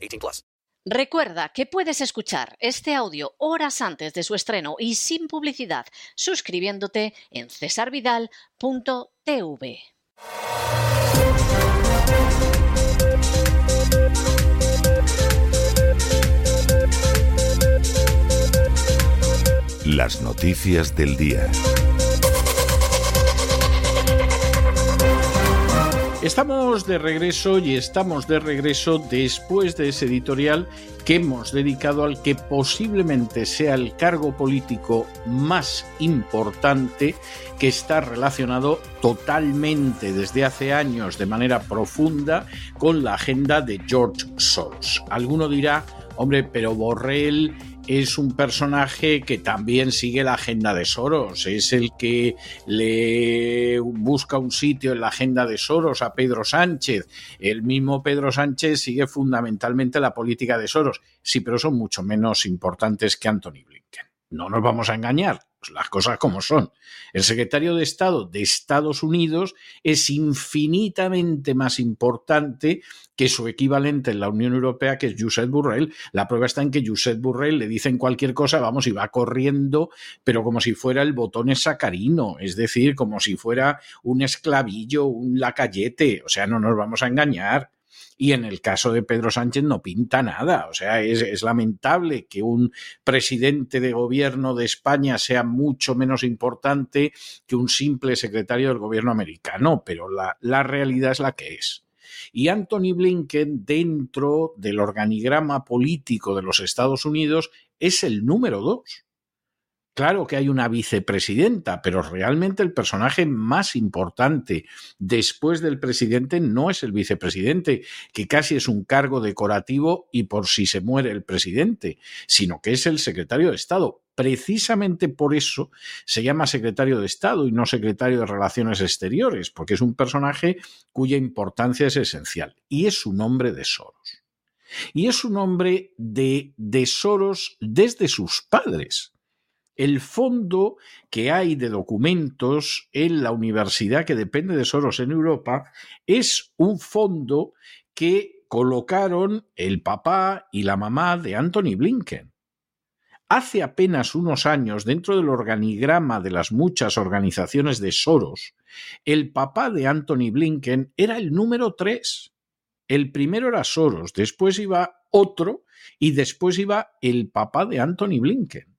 18 plus. Recuerda que puedes escuchar este audio horas antes de su estreno y sin publicidad suscribiéndote en cesarvidal.tv. Las noticias del día. Estamos de regreso y estamos de regreso después de ese editorial que hemos dedicado al que posiblemente sea el cargo político más importante que está relacionado totalmente desde hace años de manera profunda con la agenda de George Soros. Alguno dirá, hombre, pero Borrell es un personaje que también sigue la agenda de Soros, es el que le busca un sitio en la agenda de Soros a Pedro Sánchez. El mismo Pedro Sánchez sigue fundamentalmente la política de Soros, sí, pero son mucho menos importantes que Anthony Blinken. No nos vamos a engañar, pues las cosas como son. El secretario de Estado de Estados Unidos es infinitamente más importante que su equivalente en la Unión Europea, que es Josep Burrell. La prueba está en que Josep Burrell le dicen cualquier cosa, vamos, y va corriendo, pero como si fuera el botón sacarino, es decir, como si fuera un esclavillo, un lacayete. O sea, no nos vamos a engañar. Y en el caso de Pedro Sánchez no pinta nada. O sea, es, lamentable que un presidente de gobierno de España sea mucho menos importante que un simple secretario del gobierno americano, pero la realidad es la que es. Y Anthony Blinken, dentro del organigrama político de los Estados Unidos, es el número dos. Claro que hay una vicepresidenta, pero realmente el personaje más importante después del presidente no es el vicepresidente, que casi es un cargo decorativo y por si se muere el presidente, sino que es el secretario de Estado. Precisamente por eso se llama secretario de Estado y no secretario de Relaciones Exteriores, porque es un personaje cuya importancia es esencial y es un hombre de Soros. Y es un hombre de, de Soros desde sus padres el fondo que hay de documentos en la universidad que depende de Soros en Europa es un fondo que colocaron el papá y la mamá de Anthony Blinken. Hace apenas unos años, dentro del organigrama de las muchas organizaciones de Soros, el papá de Anthony Blinken era el número tres. El primero era Soros, después iba otro y después iba el papá de Anthony Blinken.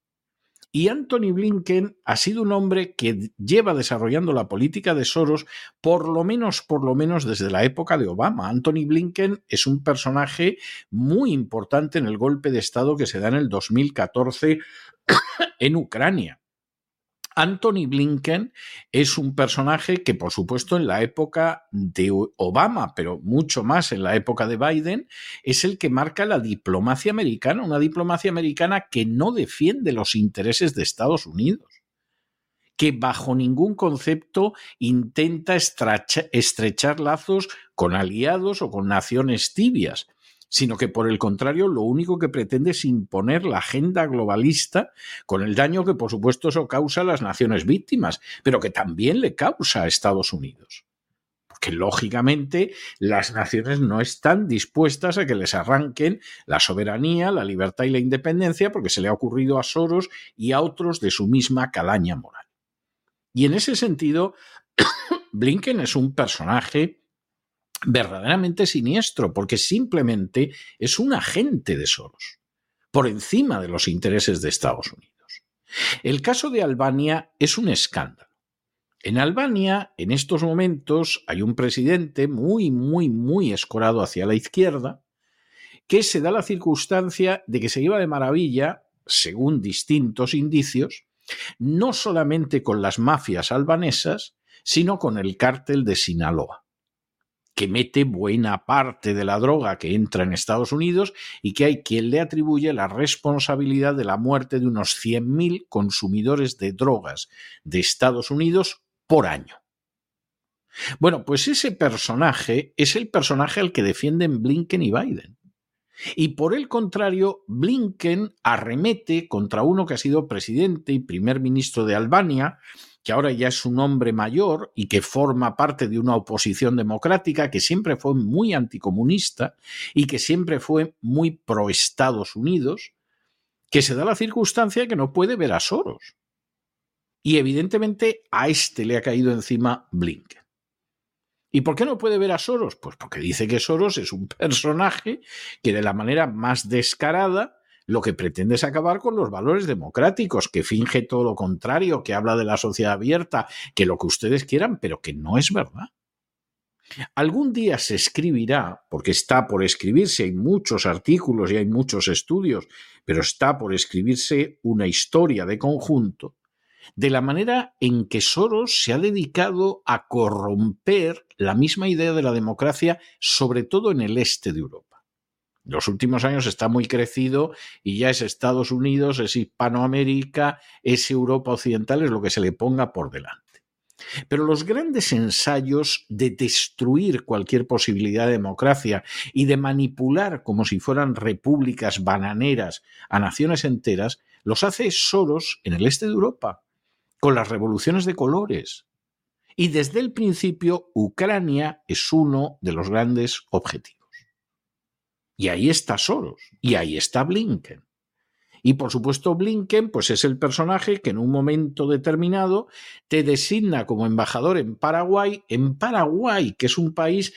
Y Anthony Blinken ha sido un hombre que lleva desarrollando la política de Soros por lo menos, por lo menos desde la época de Obama. Anthony Blinken es un personaje muy importante en el golpe de Estado que se da en el 2014 en Ucrania. Anthony Blinken es un personaje que, por supuesto, en la época de Obama, pero mucho más en la época de Biden, es el que marca la diplomacia americana, una diplomacia americana que no defiende los intereses de Estados Unidos que bajo ningún concepto intenta estrechar lazos con aliados o con naciones tibias, sino que por el contrario lo único que pretende es imponer la agenda globalista con el daño que por supuesto eso causa a las naciones víctimas, pero que también le causa a Estados Unidos. Porque lógicamente las naciones no están dispuestas a que les arranquen la soberanía, la libertad y la independencia porque se le ha ocurrido a Soros y a otros de su misma calaña moral. Y en ese sentido, Blinken es un personaje verdaderamente siniestro, porque simplemente es un agente de Soros, por encima de los intereses de Estados Unidos. El caso de Albania es un escándalo. En Albania, en estos momentos, hay un presidente muy, muy, muy escorado hacia la izquierda, que se da la circunstancia de que se lleva de maravilla, según distintos indicios, no solamente con las mafias albanesas, sino con el cártel de Sinaloa que mete buena parte de la droga que entra en Estados Unidos y que hay quien le atribuye la responsabilidad de la muerte de unos 100.000 consumidores de drogas de Estados Unidos por año. Bueno, pues ese personaje es el personaje al que defienden Blinken y Biden. Y por el contrario, Blinken arremete contra uno que ha sido presidente y primer ministro de Albania, que ahora ya es un hombre mayor y que forma parte de una oposición democrática que siempre fue muy anticomunista y que siempre fue muy pro Estados Unidos, que se da la circunstancia que no puede ver a Soros. Y evidentemente a este le ha caído encima Blinken. ¿Y por qué no puede ver a Soros? Pues porque dice que Soros es un personaje que de la manera más descarada lo que pretende es acabar con los valores democráticos, que finge todo lo contrario, que habla de la sociedad abierta, que lo que ustedes quieran, pero que no es verdad. Algún día se escribirá, porque está por escribirse, hay muchos artículos y hay muchos estudios, pero está por escribirse una historia de conjunto, de la manera en que Soros se ha dedicado a corromper la misma idea de la democracia, sobre todo en el este de Europa los últimos años está muy crecido y ya es Estados Unidos, es Hispanoamérica, es Europa Occidental, es lo que se le ponga por delante. Pero los grandes ensayos de destruir cualquier posibilidad de democracia y de manipular como si fueran repúblicas bananeras a naciones enteras, los hace Soros en el este de Europa, con las revoluciones de colores. Y desde el principio, Ucrania es uno de los grandes objetivos. Y ahí está Soros, y ahí está Blinken. Y por supuesto Blinken, pues es el personaje que en un momento determinado te designa como embajador en Paraguay, en Paraguay, que es un país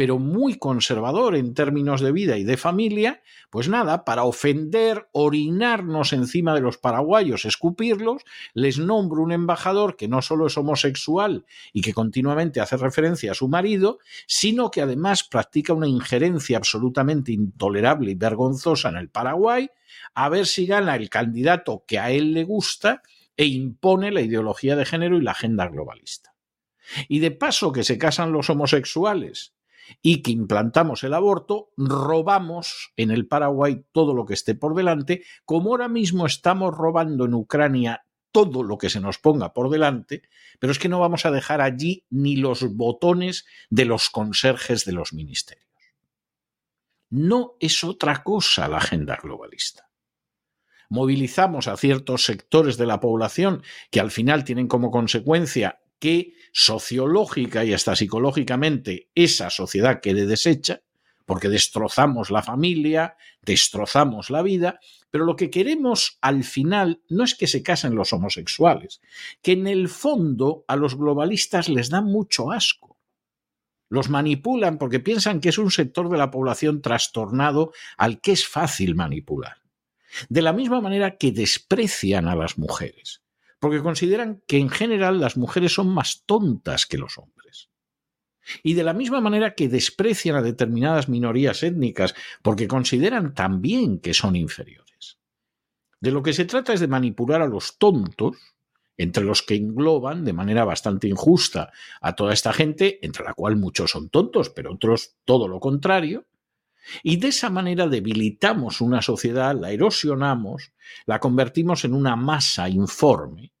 pero muy conservador en términos de vida y de familia, pues nada, para ofender, orinarnos encima de los paraguayos, escupirlos, les nombro un embajador que no solo es homosexual y que continuamente hace referencia a su marido, sino que además practica una injerencia absolutamente intolerable y vergonzosa en el Paraguay, a ver si gana el candidato que a él le gusta e impone la ideología de género y la agenda globalista. Y de paso que se casan los homosexuales y que implantamos el aborto, robamos en el Paraguay todo lo que esté por delante, como ahora mismo estamos robando en Ucrania todo lo que se nos ponga por delante, pero es que no vamos a dejar allí ni los botones de los conserjes de los ministerios. No es otra cosa la agenda globalista movilizamos a ciertos sectores de la población que al final tienen como consecuencia que sociológica y hasta psicológicamente esa sociedad quede deshecha, porque destrozamos la familia, destrozamos la vida, pero lo que queremos al final no es que se casen los homosexuales, que en el fondo a los globalistas les da mucho asco. Los manipulan porque piensan que es un sector de la población trastornado al que es fácil manipular. De la misma manera que desprecian a las mujeres porque consideran que en general las mujeres son más tontas que los hombres. Y de la misma manera que desprecian a determinadas minorías étnicas porque consideran también que son inferiores. De lo que se trata es de manipular a los tontos, entre los que engloban de manera bastante injusta a toda esta gente, entre la cual muchos son tontos, pero otros todo lo contrario, y de esa manera debilitamos una sociedad, la erosionamos, la convertimos en una masa informe.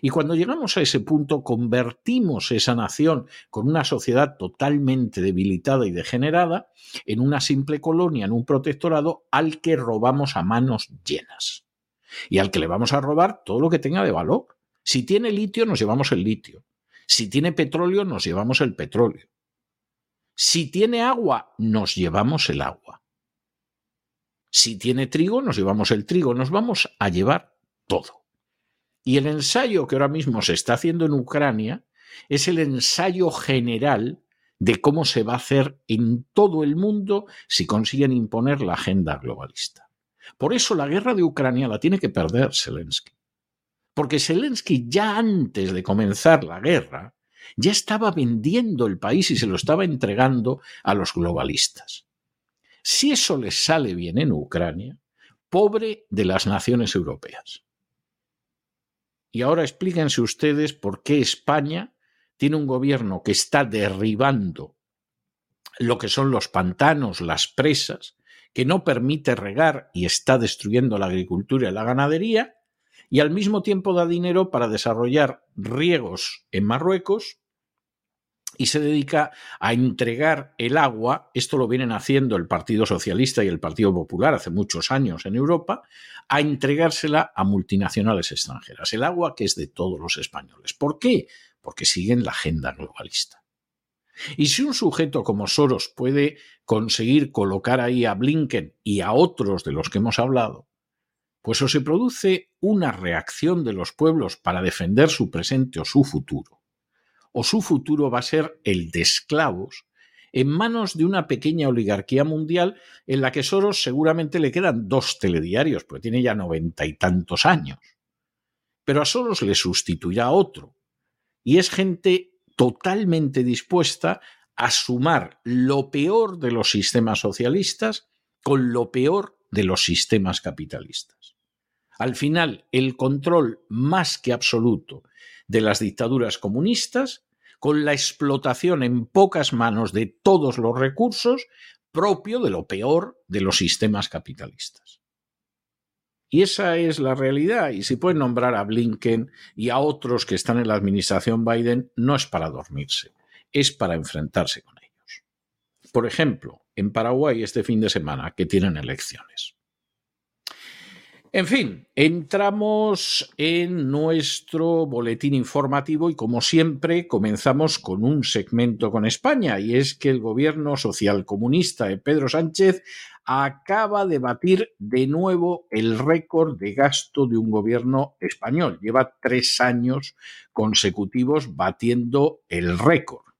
Y cuando llegamos a ese punto, convertimos esa nación con una sociedad totalmente debilitada y degenerada en una simple colonia, en un protectorado al que robamos a manos llenas. Y al que le vamos a robar todo lo que tenga de valor. Si tiene litio, nos llevamos el litio. Si tiene petróleo, nos llevamos el petróleo. Si tiene agua, nos llevamos el agua. Si tiene trigo, nos llevamos el trigo. Nos vamos a llevar todo. Y el ensayo que ahora mismo se está haciendo en Ucrania es el ensayo general de cómo se va a hacer en todo el mundo si consiguen imponer la agenda globalista. Por eso la guerra de Ucrania la tiene que perder Zelensky. Porque Zelensky ya antes de comenzar la guerra ya estaba vendiendo el país y se lo estaba entregando a los globalistas. Si eso les sale bien en Ucrania, pobre de las naciones europeas. Y ahora explíquense ustedes por qué España tiene un gobierno que está derribando lo que son los pantanos, las presas, que no permite regar y está destruyendo la agricultura y la ganadería, y al mismo tiempo da dinero para desarrollar riegos en Marruecos y se dedica a entregar el agua, esto lo vienen haciendo el Partido Socialista y el Partido Popular hace muchos años en Europa, a entregársela a multinacionales extranjeras, el agua que es de todos los españoles. ¿Por qué? Porque siguen la agenda globalista. Y si un sujeto como Soros puede conseguir colocar ahí a Blinken y a otros de los que hemos hablado, pues o se produce una reacción de los pueblos para defender su presente o su futuro, o su futuro va a ser el de esclavos en manos de una pequeña oligarquía mundial en la que Soros seguramente le quedan dos telediarios, porque tiene ya noventa y tantos años. Pero a Soros le sustituirá otro. Y es gente totalmente dispuesta a sumar lo peor de los sistemas socialistas con lo peor de los sistemas capitalistas. Al final, el control más que absoluto de las dictaduras comunistas, con la explotación en pocas manos de todos los recursos propio de lo peor de los sistemas capitalistas. Y esa es la realidad. Y si pueden nombrar a Blinken y a otros que están en la administración Biden, no es para dormirse, es para enfrentarse con ellos. Por ejemplo, en Paraguay este fin de semana, que tienen elecciones. En fin, entramos en nuestro boletín informativo y como siempre comenzamos con un segmento con España y es que el gobierno socialcomunista de Pedro Sánchez acaba de batir de nuevo el récord de gasto de un gobierno español. Lleva tres años consecutivos batiendo el récord.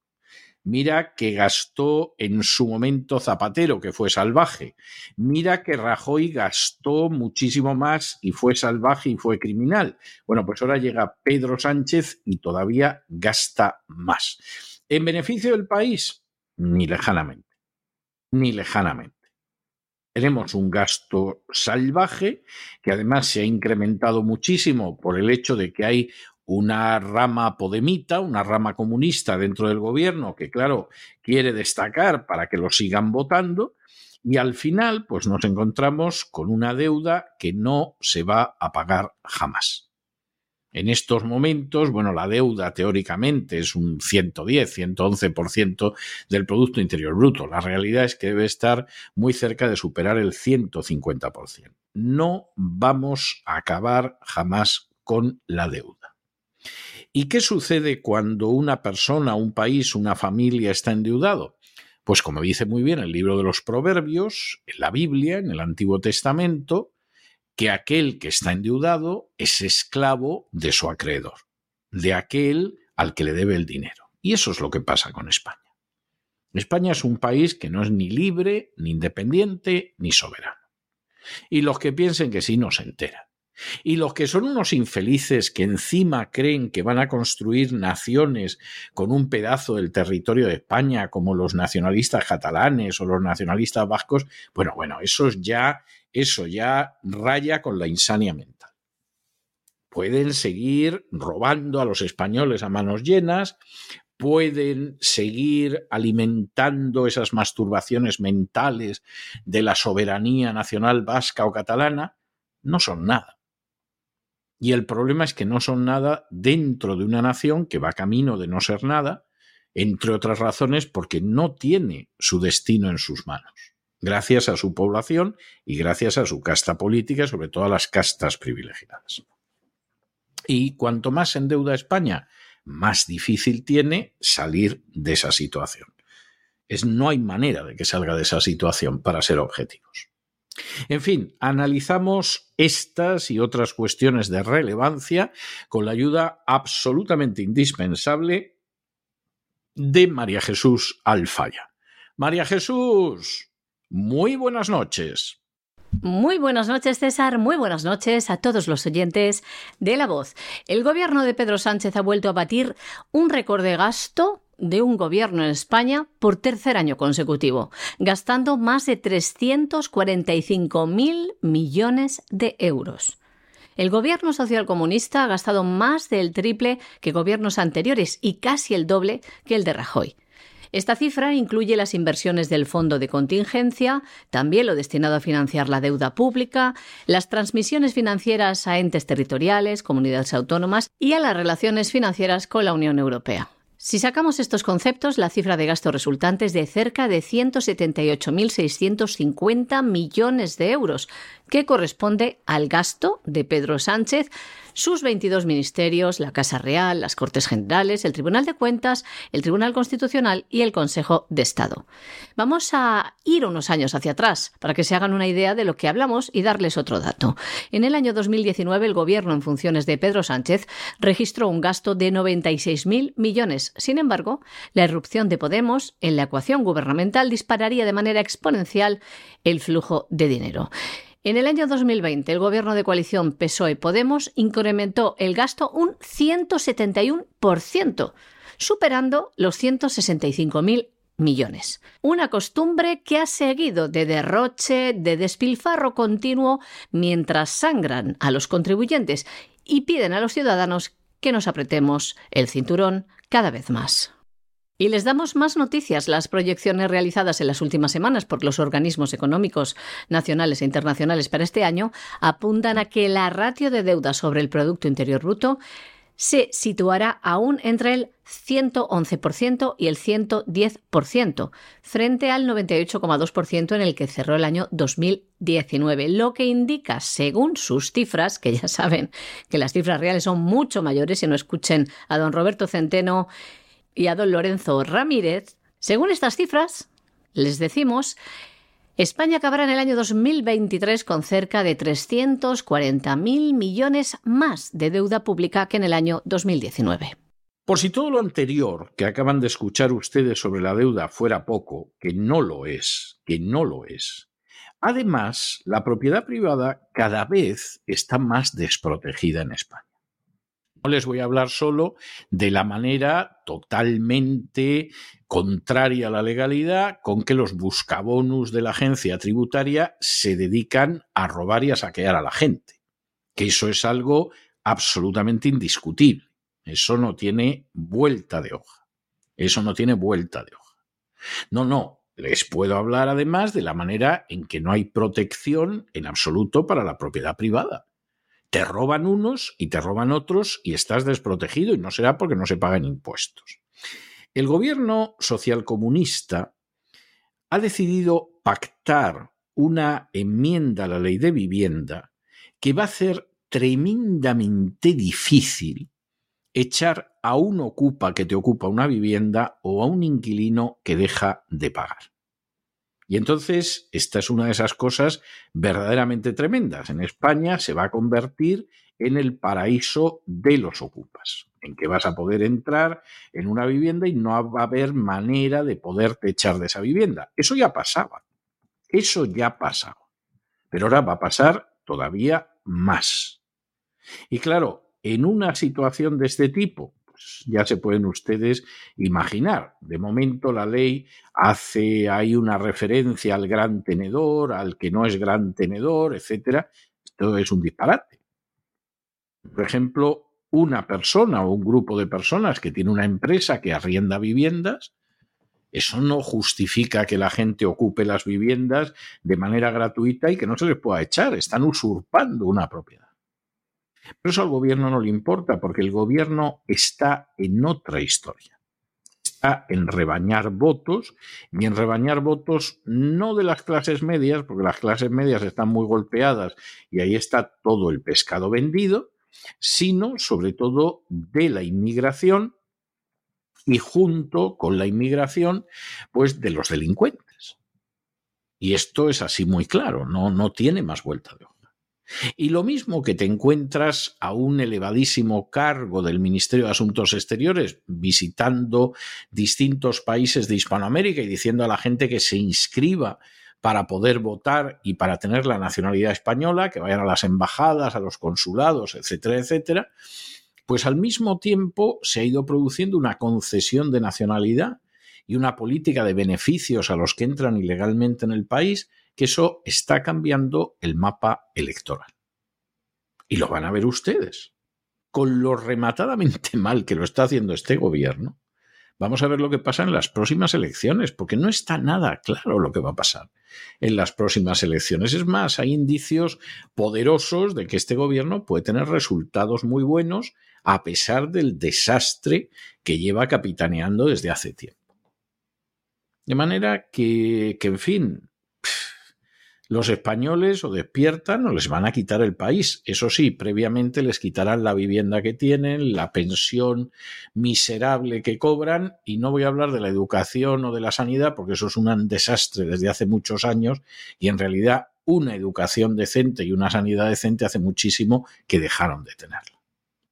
Mira que gastó en su momento Zapatero, que fue salvaje. Mira que Rajoy gastó muchísimo más y fue salvaje y fue criminal. Bueno, pues ahora llega Pedro Sánchez y todavía gasta más. ¿En beneficio del país? Ni lejanamente. Ni lejanamente. Tenemos un gasto salvaje que además se ha incrementado muchísimo por el hecho de que hay una rama podemita, una rama comunista dentro del gobierno que, claro, quiere destacar para que lo sigan votando y al final, pues nos encontramos con una deuda que no se va a pagar jamás. En estos momentos, bueno, la deuda teóricamente es un 110, 111% del Producto Interior Bruto. La realidad es que debe estar muy cerca de superar el 150%. No vamos a acabar jamás con la deuda. ¿Y qué sucede cuando una persona, un país, una familia está endeudado? Pues como dice muy bien el libro de los Proverbios, en la Biblia, en el Antiguo Testamento, que aquel que está endeudado es esclavo de su acreedor, de aquel al que le debe el dinero. Y eso es lo que pasa con España. España es un país que no es ni libre, ni independiente, ni soberano. Y los que piensen que sí no se enteran. Y los que son unos infelices que encima creen que van a construir naciones con un pedazo del territorio de España, como los nacionalistas catalanes o los nacionalistas vascos, bueno, bueno, esos ya eso ya raya con la insania mental. Pueden seguir robando a los españoles a manos llenas, pueden seguir alimentando esas masturbaciones mentales de la soberanía nacional vasca o catalana, no son nada. Y el problema es que no son nada dentro de una nación que va camino de no ser nada, entre otras razones porque no tiene su destino en sus manos gracias a su población y gracias a su casta política, sobre todo a las castas privilegiadas. Y cuanto más endeuda España, más difícil tiene salir de esa situación. Es, no hay manera de que salga de esa situación para ser objetivos. En fin, analizamos estas y otras cuestiones de relevancia con la ayuda absolutamente indispensable de María Jesús Alfaya. María Jesús, muy buenas noches. Muy buenas noches, César. Muy buenas noches a todos los oyentes de La Voz. El gobierno de Pedro Sánchez ha vuelto a batir un récord de gasto de un gobierno en España por tercer año consecutivo, gastando más de 345.000 millones de euros. El gobierno socialcomunista ha gastado más del triple que gobiernos anteriores y casi el doble que el de Rajoy. Esta cifra incluye las inversiones del fondo de contingencia, también lo destinado a financiar la deuda pública, las transmisiones financieras a entes territoriales, comunidades autónomas y a las relaciones financieras con la Unión Europea. Si sacamos estos conceptos, la cifra de gasto resultante es de cerca de 178.650 millones de euros, que corresponde al gasto de Pedro Sánchez sus 22 ministerios, la Casa Real, las Cortes Generales, el Tribunal de Cuentas, el Tribunal Constitucional y el Consejo de Estado. Vamos a ir unos años hacia atrás para que se hagan una idea de lo que hablamos y darles otro dato. En el año 2019, el Gobierno en funciones de Pedro Sánchez registró un gasto de 96.000 millones. Sin embargo, la irrupción de Podemos en la ecuación gubernamental dispararía de manera exponencial el flujo de dinero. En el año 2020, el gobierno de coalición PSOE-Podemos incrementó el gasto un 171%, superando los 165.000 millones. Una costumbre que ha seguido de derroche, de despilfarro continuo, mientras sangran a los contribuyentes y piden a los ciudadanos que nos apretemos el cinturón cada vez más. Y les damos más noticias. Las proyecciones realizadas en las últimas semanas por los organismos económicos nacionales e internacionales para este año apuntan a que la ratio de deuda sobre el Producto Interior Bruto se situará aún entre el 111% y el 110%, frente al 98,2% en el que cerró el año 2019, lo que indica, según sus cifras, que ya saben que las cifras reales son mucho mayores, si no escuchen a don Roberto Centeno y a don Lorenzo Ramírez, según estas cifras, les decimos, España acabará en el año 2023 con cerca de 340.000 millones más de deuda pública que en el año 2019. Por si todo lo anterior que acaban de escuchar ustedes sobre la deuda fuera poco, que no lo es, que no lo es. Además, la propiedad privada cada vez está más desprotegida en España. No les voy a hablar solo de la manera totalmente contraria a la legalidad con que los buscabonus de la agencia tributaria se dedican a robar y a saquear a la gente. Que eso es algo absolutamente indiscutible. Eso no tiene vuelta de hoja. Eso no tiene vuelta de hoja. No, no. Les puedo hablar además de la manera en que no hay protección en absoluto para la propiedad privada te roban unos y te roban otros y estás desprotegido y no será porque no se pagan impuestos. El gobierno socialcomunista ha decidido pactar una enmienda a la ley de vivienda que va a hacer tremendamente difícil echar a un ocupa que te ocupa una vivienda o a un inquilino que deja de pagar. Y entonces, esta es una de esas cosas verdaderamente tremendas. En España se va a convertir en el paraíso de los ocupas, en que vas a poder entrar en una vivienda y no va a haber manera de poderte echar de esa vivienda. Eso ya pasaba. Eso ya pasaba. Pero ahora va a pasar todavía más. Y claro, en una situación de este tipo, ya se pueden ustedes imaginar. De momento la ley hace hay una referencia al gran tenedor, al que no es gran tenedor, etcétera. Esto es un disparate. Por ejemplo, una persona o un grupo de personas que tiene una empresa que arrienda viviendas, eso no justifica que la gente ocupe las viviendas de manera gratuita y que no se les pueda echar. Están usurpando una propiedad. Pero eso al gobierno no le importa porque el gobierno está en otra historia. Está en rebañar votos y en rebañar votos no de las clases medias, porque las clases medias están muy golpeadas y ahí está todo el pescado vendido, sino sobre todo de la inmigración y junto con la inmigración, pues de los delincuentes. Y esto es así muy claro, no, no tiene más vuelta de hoja. Y lo mismo que te encuentras a un elevadísimo cargo del Ministerio de Asuntos Exteriores visitando distintos países de Hispanoamérica y diciendo a la gente que se inscriba para poder votar y para tener la nacionalidad española, que vayan a las embajadas, a los consulados, etcétera, etcétera, pues al mismo tiempo se ha ido produciendo una concesión de nacionalidad y una política de beneficios a los que entran ilegalmente en el país que eso está cambiando el mapa electoral. Y lo van a ver ustedes. Con lo rematadamente mal que lo está haciendo este gobierno, vamos a ver lo que pasa en las próximas elecciones, porque no está nada claro lo que va a pasar en las próximas elecciones. Es más, hay indicios poderosos de que este gobierno puede tener resultados muy buenos a pesar del desastre que lleva capitaneando desde hace tiempo. De manera que, que en fin, los españoles o despiertan o les van a quitar el país. Eso sí, previamente les quitarán la vivienda que tienen, la pensión miserable que cobran y no voy a hablar de la educación o de la sanidad porque eso es un desastre desde hace muchos años y en realidad una educación decente y una sanidad decente hace muchísimo que dejaron de tenerla.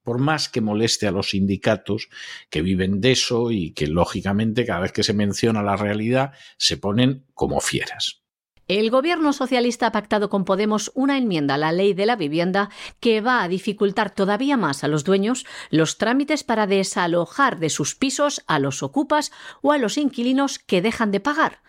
Por más que moleste a los sindicatos que viven de eso y que lógicamente cada vez que se menciona la realidad se ponen como fieras. El gobierno socialista ha pactado con Podemos una enmienda a la ley de la vivienda que va a dificultar todavía más a los dueños los trámites para desalojar de sus pisos a los ocupas o a los inquilinos que dejan de pagar.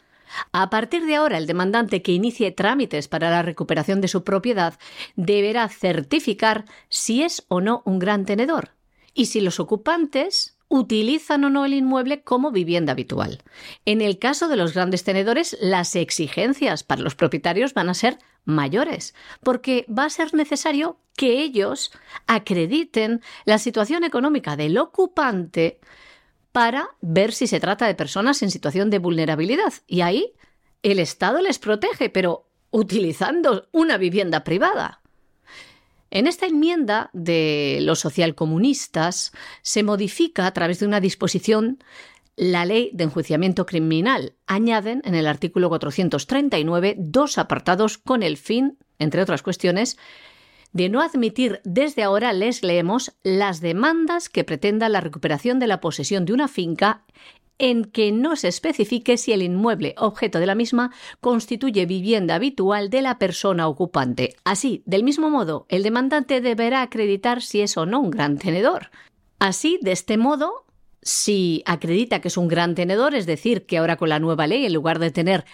A partir de ahora, el demandante que inicie trámites para la recuperación de su propiedad deberá certificar si es o no un gran tenedor y si los ocupantes utilizan o no el inmueble como vivienda habitual. En el caso de los grandes tenedores, las exigencias para los propietarios van a ser mayores, porque va a ser necesario que ellos acrediten la situación económica del ocupante para ver si se trata de personas en situación de vulnerabilidad. Y ahí el Estado les protege, pero utilizando una vivienda privada. En esta enmienda de los socialcomunistas se modifica a través de una disposición la ley de enjuiciamiento criminal. Añaden en el artículo 439 dos apartados con el fin, entre otras cuestiones, de no admitir desde ahora, les leemos, las demandas que pretendan la recuperación de la posesión de una finca en que no se especifique si el inmueble objeto de la misma constituye vivienda habitual de la persona ocupante. Así, del mismo modo, el demandante deberá acreditar si es o no un gran tenedor. Así, de este modo, si acredita que es un gran tenedor, es decir, que ahora con la nueva ley, en lugar de tener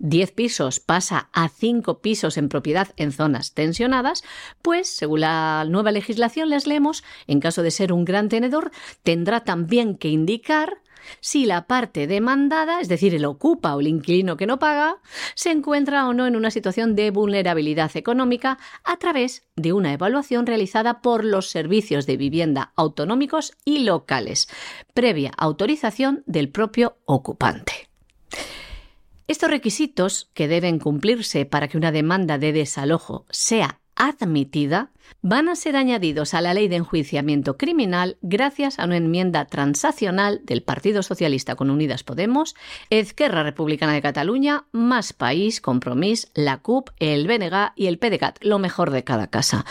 10 pisos pasa a 5 pisos en propiedad en zonas tensionadas, pues, según la nueva legislación, les leemos, en caso de ser un gran tenedor, tendrá también que indicar si la parte demandada, es decir, el ocupa o el inquilino que no paga, se encuentra o no en una situación de vulnerabilidad económica a través de una evaluación realizada por los servicios de vivienda autonómicos y locales, previa autorización del propio ocupante. Estos requisitos, que deben cumplirse para que una demanda de desalojo sea admitida, van a ser añadidos a la ley de enjuiciamiento criminal gracias a una enmienda transaccional del Partido Socialista con Unidas Podemos, Ezquerra Republicana de Cataluña, Más País, Compromís, la CUP, el BNG y el PDCAT, lo mejor de cada casa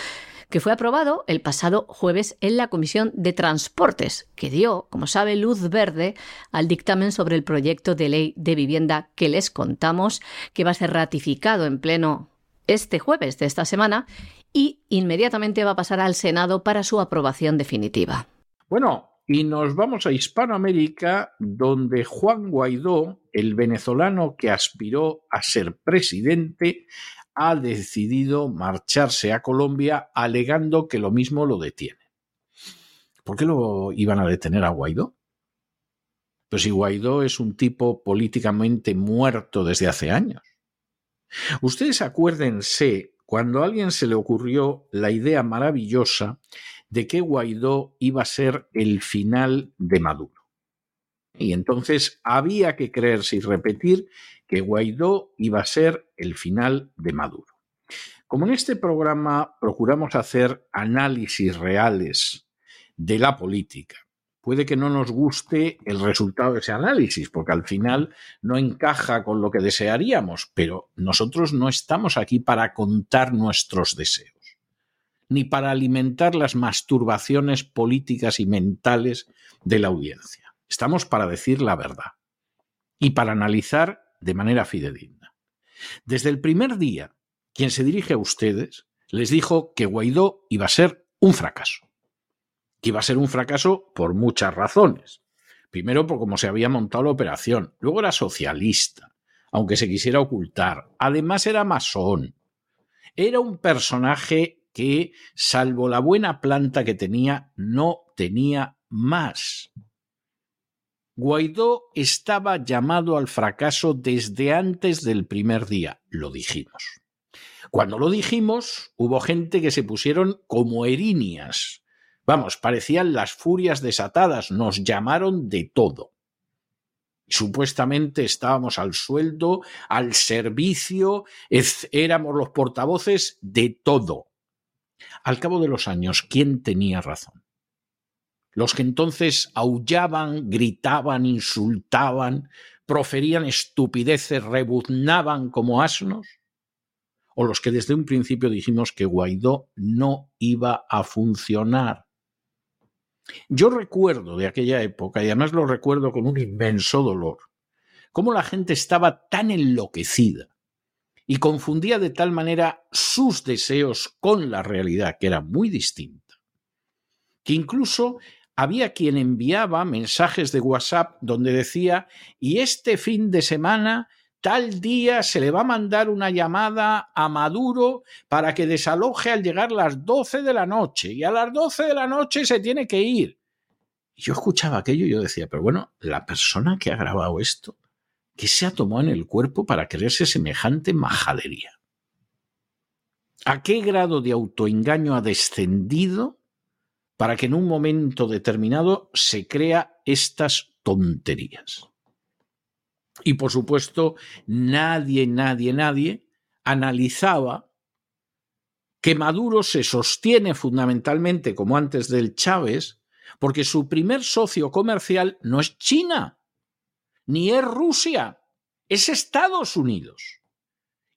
que fue aprobado el pasado jueves en la Comisión de Transportes, que dio, como sabe, luz verde al dictamen sobre el proyecto de ley de vivienda que les contamos, que va a ser ratificado en pleno este jueves de esta semana y inmediatamente va a pasar al Senado para su aprobación definitiva. Bueno, y nos vamos a Hispanoamérica, donde Juan Guaidó, el venezolano que aspiró a ser presidente, ha decidido marcharse a Colombia alegando que lo mismo lo detiene. ¿Por qué lo iban a detener a Guaidó? Pues si Guaidó es un tipo políticamente muerto desde hace años. Ustedes acuérdense cuando a alguien se le ocurrió la idea maravillosa de que Guaidó iba a ser el final de Maduro. Y entonces había que creerse y repetir que Guaidó iba a ser el final de Maduro. Como en este programa procuramos hacer análisis reales de la política, puede que no nos guste el resultado de ese análisis, porque al final no encaja con lo que desearíamos, pero nosotros no estamos aquí para contar nuestros deseos. ni para alimentar las masturbaciones políticas y mentales de la audiencia. Estamos para decir la verdad y para analizar de manera fidedigna. Desde el primer día, quien se dirige a ustedes les dijo que Guaidó iba a ser un fracaso. Que iba a ser un fracaso por muchas razones. Primero, por cómo se había montado la operación. Luego era socialista, aunque se quisiera ocultar. Además, era masón. Era un personaje que, salvo la buena planta que tenía, no tenía más. Guaidó estaba llamado al fracaso desde antes del primer día, lo dijimos. Cuando lo dijimos, hubo gente que se pusieron como erinias. Vamos, parecían las furias desatadas, nos llamaron de todo. Supuestamente estábamos al sueldo, al servicio, éramos los portavoces de todo. Al cabo de los años, ¿quién tenía razón? Los que entonces aullaban, gritaban, insultaban, proferían estupideces, rebuznaban como asnos, o los que desde un principio dijimos que Guaidó no iba a funcionar. Yo recuerdo de aquella época, y además lo recuerdo con un inmenso dolor, cómo la gente estaba tan enloquecida y confundía de tal manera sus deseos con la realidad, que era muy distinta, que incluso había quien enviaba mensajes de WhatsApp donde decía, y este fin de semana tal día se le va a mandar una llamada a Maduro para que desaloje al llegar las 12 de la noche y a las 12 de la noche se tiene que ir. Yo escuchaba aquello y yo decía, pero bueno, la persona que ha grabado esto, ¿qué se ha tomado en el cuerpo para creerse semejante majadería? ¿A qué grado de autoengaño ha descendido para que en un momento determinado se crea estas tonterías? Y por supuesto, nadie, nadie, nadie analizaba que Maduro se sostiene fundamentalmente, como antes del Chávez, porque su primer socio comercial no es China, ni es Rusia, es Estados Unidos.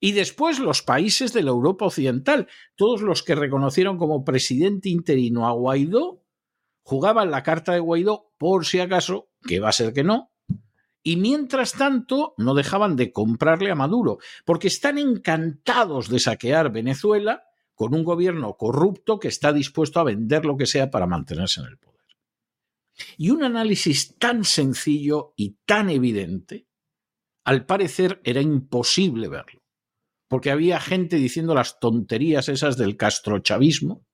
Y después los países de la Europa Occidental, todos los que reconocieron como presidente interino a Guaidó, jugaban la carta de Guaidó por si acaso, que va a ser que no, y mientras tanto no dejaban de comprarle a Maduro, porque están encantados de saquear Venezuela con un gobierno corrupto que está dispuesto a vender lo que sea para mantenerse en el poder. Y un análisis tan sencillo y tan evidente, al parecer era imposible verlo, porque había gente diciendo las tonterías esas del castrochavismo,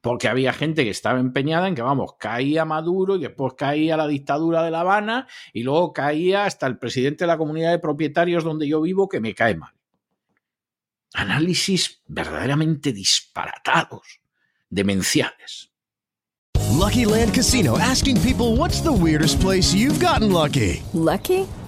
porque había gente que estaba empeñada en que, vamos, caía Maduro y después caía la dictadura de La Habana y luego caía hasta el presidente de la comunidad de propietarios donde yo vivo que me cae mal. Análisis verdaderamente disparatados, demenciales. Lucky Land Casino asking people what's the weirdest place you've gotten lucky. Lucky?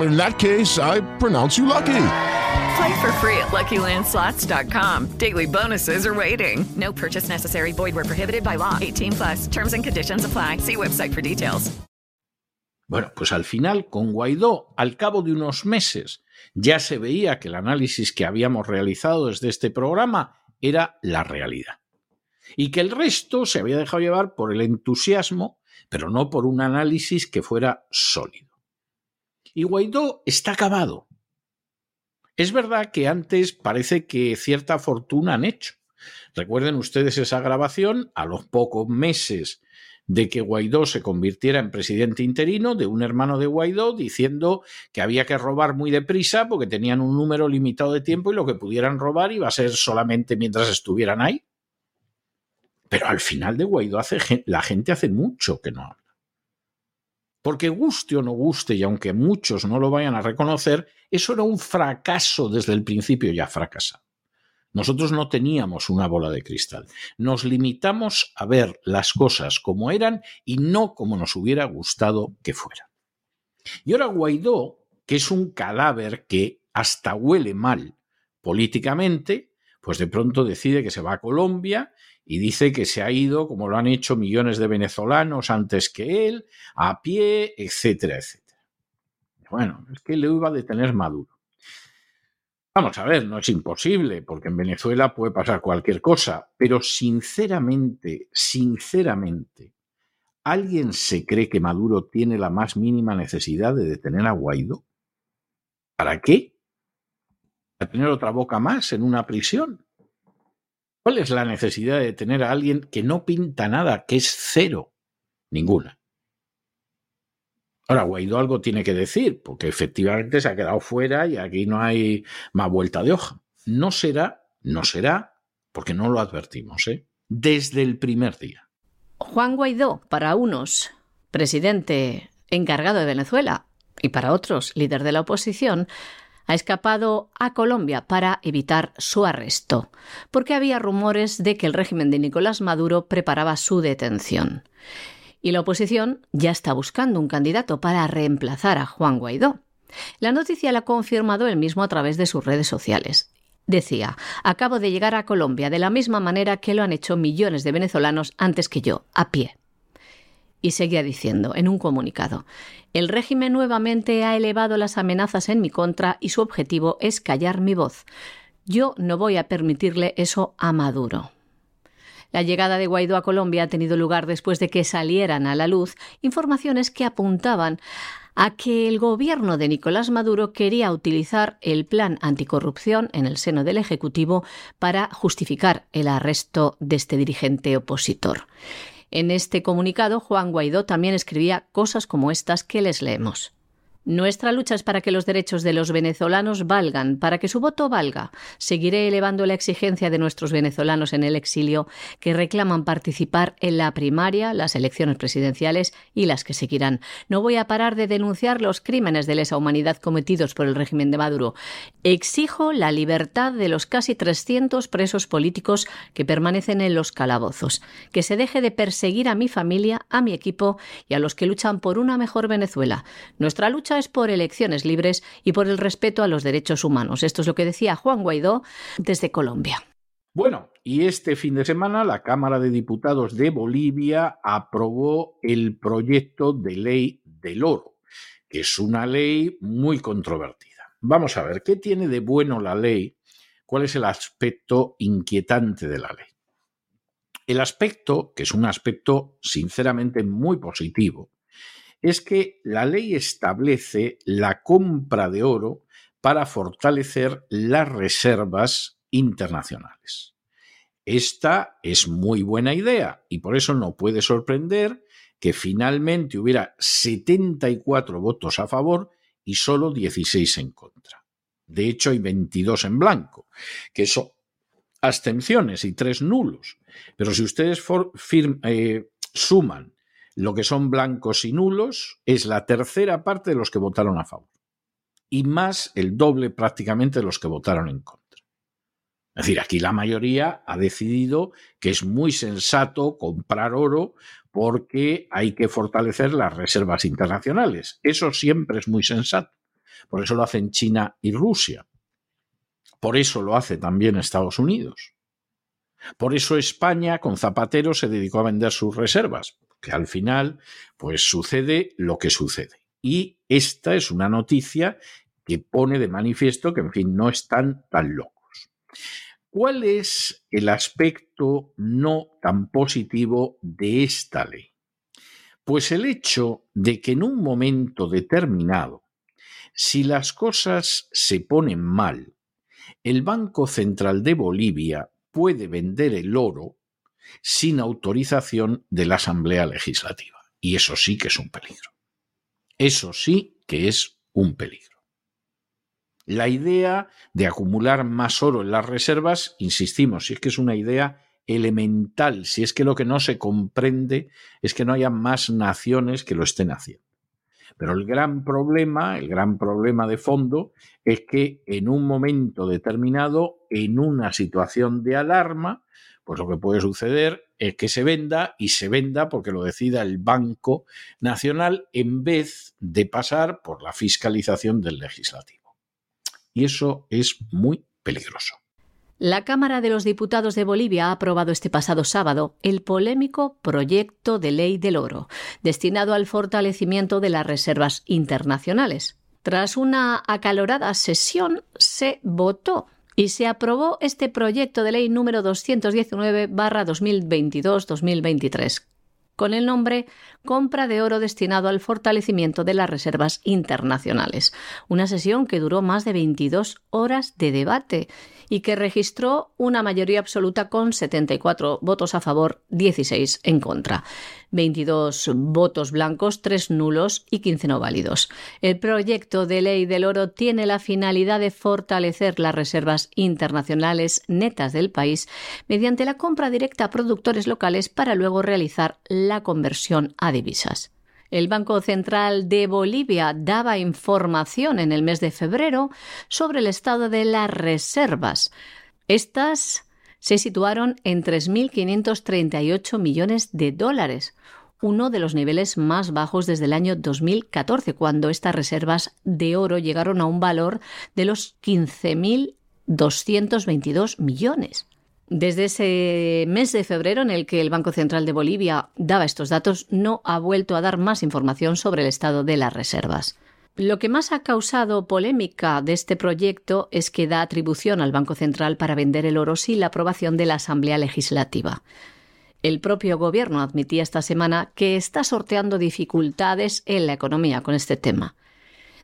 In that case, I pronounce you lucky. Play for free at LuckyLandSlots.com. Daily bonuses are waiting. No purchase necessary. Void where prohibited by law. 18 plus. Terms and conditions apply. See website for details. Bueno, pues al final, con Guaidó, al cabo de unos meses, ya se veía que el análisis que habíamos realizado desde este programa era la realidad. Y que el resto se había dejado llevar por el entusiasmo, pero no por un análisis que fuera sólido. Y Guaidó está acabado. Es verdad que antes parece que cierta fortuna han hecho. Recuerden ustedes esa grabación a los pocos meses de que Guaidó se convirtiera en presidente interino, de un hermano de Guaidó diciendo que había que robar muy deprisa porque tenían un número limitado de tiempo y lo que pudieran robar iba a ser solamente mientras estuvieran ahí. Pero al final de Guaidó hace, la gente hace mucho que no habla. Porque guste o no guste, y aunque muchos no lo vayan a reconocer, eso era un fracaso desde el principio ya fracasado. Nosotros no teníamos una bola de cristal. Nos limitamos a ver las cosas como eran y no como nos hubiera gustado que fueran. Y ahora Guaidó, que es un cadáver que hasta huele mal políticamente, pues de pronto decide que se va a Colombia y dice que se ha ido, como lo han hecho millones de venezolanos antes que él, a pie, etcétera, etcétera. Bueno, es que le iba a detener Maduro. Vamos a ver, no es imposible, porque en Venezuela puede pasar cualquier cosa, pero sinceramente, sinceramente, ¿alguien se cree que Maduro tiene la más mínima necesidad de detener a Guaidó? ¿Para qué? ¿Para tener otra boca más en una prisión? ¿Cuál es la necesidad de tener a alguien que no pinta nada, que es cero? Ninguna. Ahora, Guaidó algo tiene que decir, porque efectivamente se ha quedado fuera y aquí no hay más vuelta de hoja. No será, no será, porque no lo advertimos, ¿eh? Desde el primer día. Juan Guaidó, para unos, presidente encargado de Venezuela, y para otros, líder de la oposición, ha escapado a Colombia para evitar su arresto, porque había rumores de que el régimen de Nicolás Maduro preparaba su detención. Y la oposición ya está buscando un candidato para reemplazar a Juan Guaidó. La noticia la ha confirmado él mismo a través de sus redes sociales. Decía, acabo de llegar a Colombia de la misma manera que lo han hecho millones de venezolanos antes que yo, a pie. Y seguía diciendo en un comunicado, el régimen nuevamente ha elevado las amenazas en mi contra y su objetivo es callar mi voz. Yo no voy a permitirle eso a Maduro. La llegada de Guaidó a Colombia ha tenido lugar después de que salieran a la luz informaciones que apuntaban a que el gobierno de Nicolás Maduro quería utilizar el plan anticorrupción en el seno del Ejecutivo para justificar el arresto de este dirigente opositor. En este comunicado, Juan Guaidó también escribía cosas como estas que les leemos. Nuestra lucha es para que los derechos de los venezolanos valgan, para que su voto valga. Seguiré elevando la exigencia de nuestros venezolanos en el exilio que reclaman participar en la primaria, las elecciones presidenciales y las que seguirán. No voy a parar de denunciar los crímenes de lesa humanidad cometidos por el régimen de Maduro. Exijo la libertad de los casi 300 presos políticos que permanecen en los calabozos. Que se deje de perseguir a mi familia, a mi equipo y a los que luchan por una mejor Venezuela. Nuestra lucha es por elecciones libres y por el respeto a los derechos humanos. Esto es lo que decía Juan Guaidó desde Colombia. Bueno, y este fin de semana la Cámara de Diputados de Bolivia aprobó el proyecto de ley del oro, que es una ley muy controvertida. Vamos a ver, ¿qué tiene de bueno la ley? ¿Cuál es el aspecto inquietante de la ley? El aspecto, que es un aspecto sinceramente muy positivo, es que la ley establece la compra de oro para fortalecer las reservas internacionales. Esta es muy buena idea y por eso no puede sorprender que finalmente hubiera 74 votos a favor y solo 16 en contra. De hecho, hay 22 en blanco, que son abstenciones y tres nulos. Pero si ustedes eh, suman lo que son blancos y nulos es la tercera parte de los que votaron a favor y más el doble prácticamente de los que votaron en contra. Es decir, aquí la mayoría ha decidido que es muy sensato comprar oro porque hay que fortalecer las reservas internacionales. Eso siempre es muy sensato. Por eso lo hacen China y Rusia. Por eso lo hace también Estados Unidos. Por eso España, con Zapatero, se dedicó a vender sus reservas, que al final, pues sucede lo que sucede. Y esta es una noticia que pone de manifiesto que, en fin, no están tan locos. ¿Cuál es el aspecto no tan positivo de esta ley? Pues el hecho de que en un momento determinado, si las cosas se ponen mal, el Banco Central de Bolivia puede vender el oro sin autorización de la Asamblea Legislativa. Y eso sí que es un peligro. Eso sí que es un peligro. La idea de acumular más oro en las reservas, insistimos, si es que es una idea elemental, si es que lo que no se comprende es que no haya más naciones que lo estén haciendo. Pero el gran problema, el gran problema de fondo, es que en un momento determinado, en una situación de alarma, pues lo que puede suceder es que se venda y se venda porque lo decida el Banco Nacional en vez de pasar por la fiscalización del legislativo. Y eso es muy peligroso. La Cámara de los Diputados de Bolivia ha aprobado este pasado sábado el polémico proyecto de ley del oro, destinado al fortalecimiento de las reservas internacionales. Tras una acalorada sesión, se votó y se aprobó este proyecto de ley número 219-2022-2023, con el nombre Compra de oro destinado al fortalecimiento de las reservas internacionales. Una sesión que duró más de 22 horas de debate y que registró una mayoría absoluta con 74 votos a favor, 16 en contra. 22 votos blancos, 3 nulos y 15 no válidos. El proyecto de ley del oro tiene la finalidad de fortalecer las reservas internacionales netas del país mediante la compra directa a productores locales para luego realizar la conversión a divisas. El Banco Central de Bolivia daba información en el mes de febrero sobre el estado de las reservas. Estas se situaron en 3.538 millones de dólares, uno de los niveles más bajos desde el año 2014, cuando estas reservas de oro llegaron a un valor de los 15.222 millones. Desde ese mes de febrero en el que el Banco Central de Bolivia daba estos datos, no ha vuelto a dar más información sobre el estado de las reservas. Lo que más ha causado polémica de este proyecto es que da atribución al Banco Central para vender el oro sin la aprobación de la Asamblea Legislativa. El propio Gobierno admitía esta semana que está sorteando dificultades en la economía con este tema.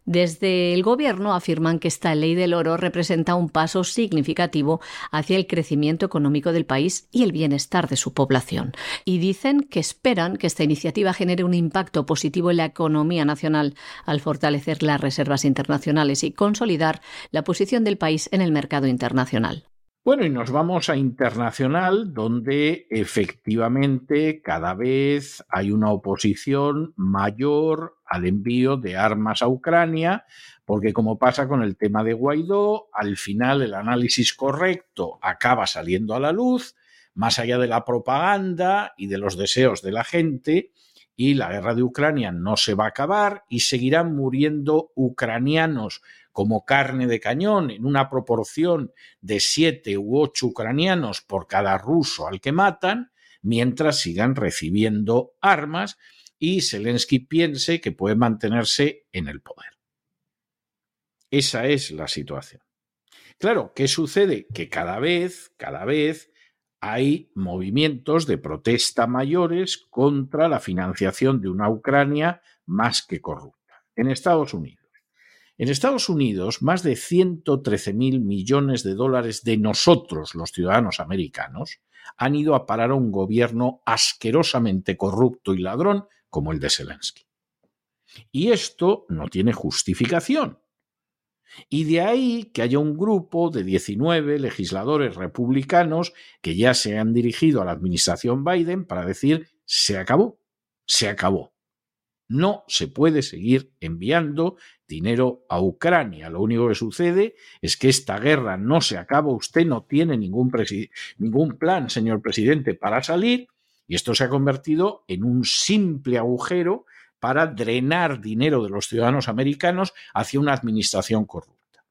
Desde el Gobierno afirman que esta ley del oro representa un paso significativo hacia el crecimiento económico del país y el bienestar de su población. Y dicen que esperan que esta iniciativa genere un impacto positivo en la economía nacional al fortalecer las reservas internacionales y consolidar la posición del país en el mercado internacional. Bueno, y nos vamos a internacional, donde efectivamente cada vez hay una oposición mayor al envío de armas a Ucrania, porque como pasa con el tema de Guaidó, al final el análisis correcto acaba saliendo a la luz, más allá de la propaganda y de los deseos de la gente, y la guerra de Ucrania no se va a acabar y seguirán muriendo ucranianos como carne de cañón en una proporción de siete u ocho ucranianos por cada ruso al que matan, mientras sigan recibiendo armas y Zelensky piense que puede mantenerse en el poder. Esa es la situación. Claro, ¿qué sucede? Que cada vez, cada vez hay movimientos de protesta mayores contra la financiación de una Ucrania más que corrupta. En Estados Unidos en Estados Unidos, más de 113 mil millones de dólares de nosotros, los ciudadanos americanos, han ido a parar a un gobierno asquerosamente corrupto y ladrón como el de Zelensky. Y esto no tiene justificación. Y de ahí que haya un grupo de 19 legisladores republicanos que ya se han dirigido a la administración Biden para decir, se acabó, se acabó. No se puede seguir enviando dinero a Ucrania. Lo único que sucede es que esta guerra no se acaba. Usted no tiene ningún, plan, señor presidente, para salir. Y esto se ha convertido en un simple agujero para drenar dinero de los ciudadanos americanos hacia una administración corrupta.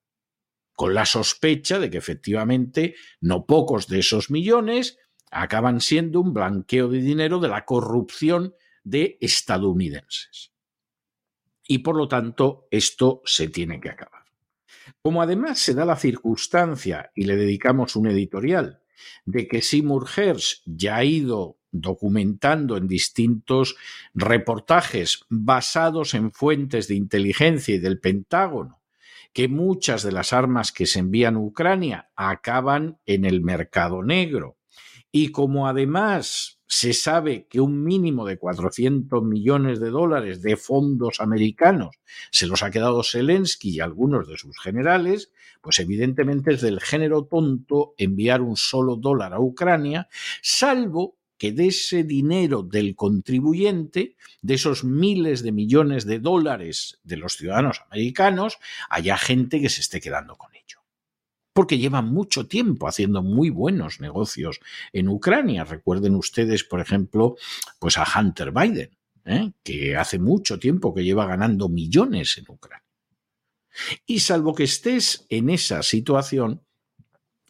Con la sospecha de que efectivamente no pocos de esos millones acaban siendo un blanqueo de dinero de la corrupción de estadounidenses. Y por lo tanto, esto se tiene que acabar. Como además se da la circunstancia, y le dedicamos un editorial, de que Seymour Hersh ya ha ido documentando en distintos reportajes basados en fuentes de inteligencia y del Pentágono que muchas de las armas que se envían a Ucrania acaban en el mercado negro. Y como además Se sabe que un mínimo de 400 millones de dólares de fondos americanos se los ha quedado Zelensky y algunos de sus generales, pues evidentemente es del género tonto enviar un solo dólar a Ucrania, salvo que de ese dinero del contribuyente, de esos miles de millones de dólares de los ciudadanos americanos, haya gente que se esté quedando con ello porque llevan mucho tiempo haciendo muy buenos negocios en Ucrania. Recuerden ustedes, por ejemplo, pues a Hunter Biden, ¿eh? que hace mucho tiempo que lleva ganando millones en Ucrania. Y salvo que estés en esa situación,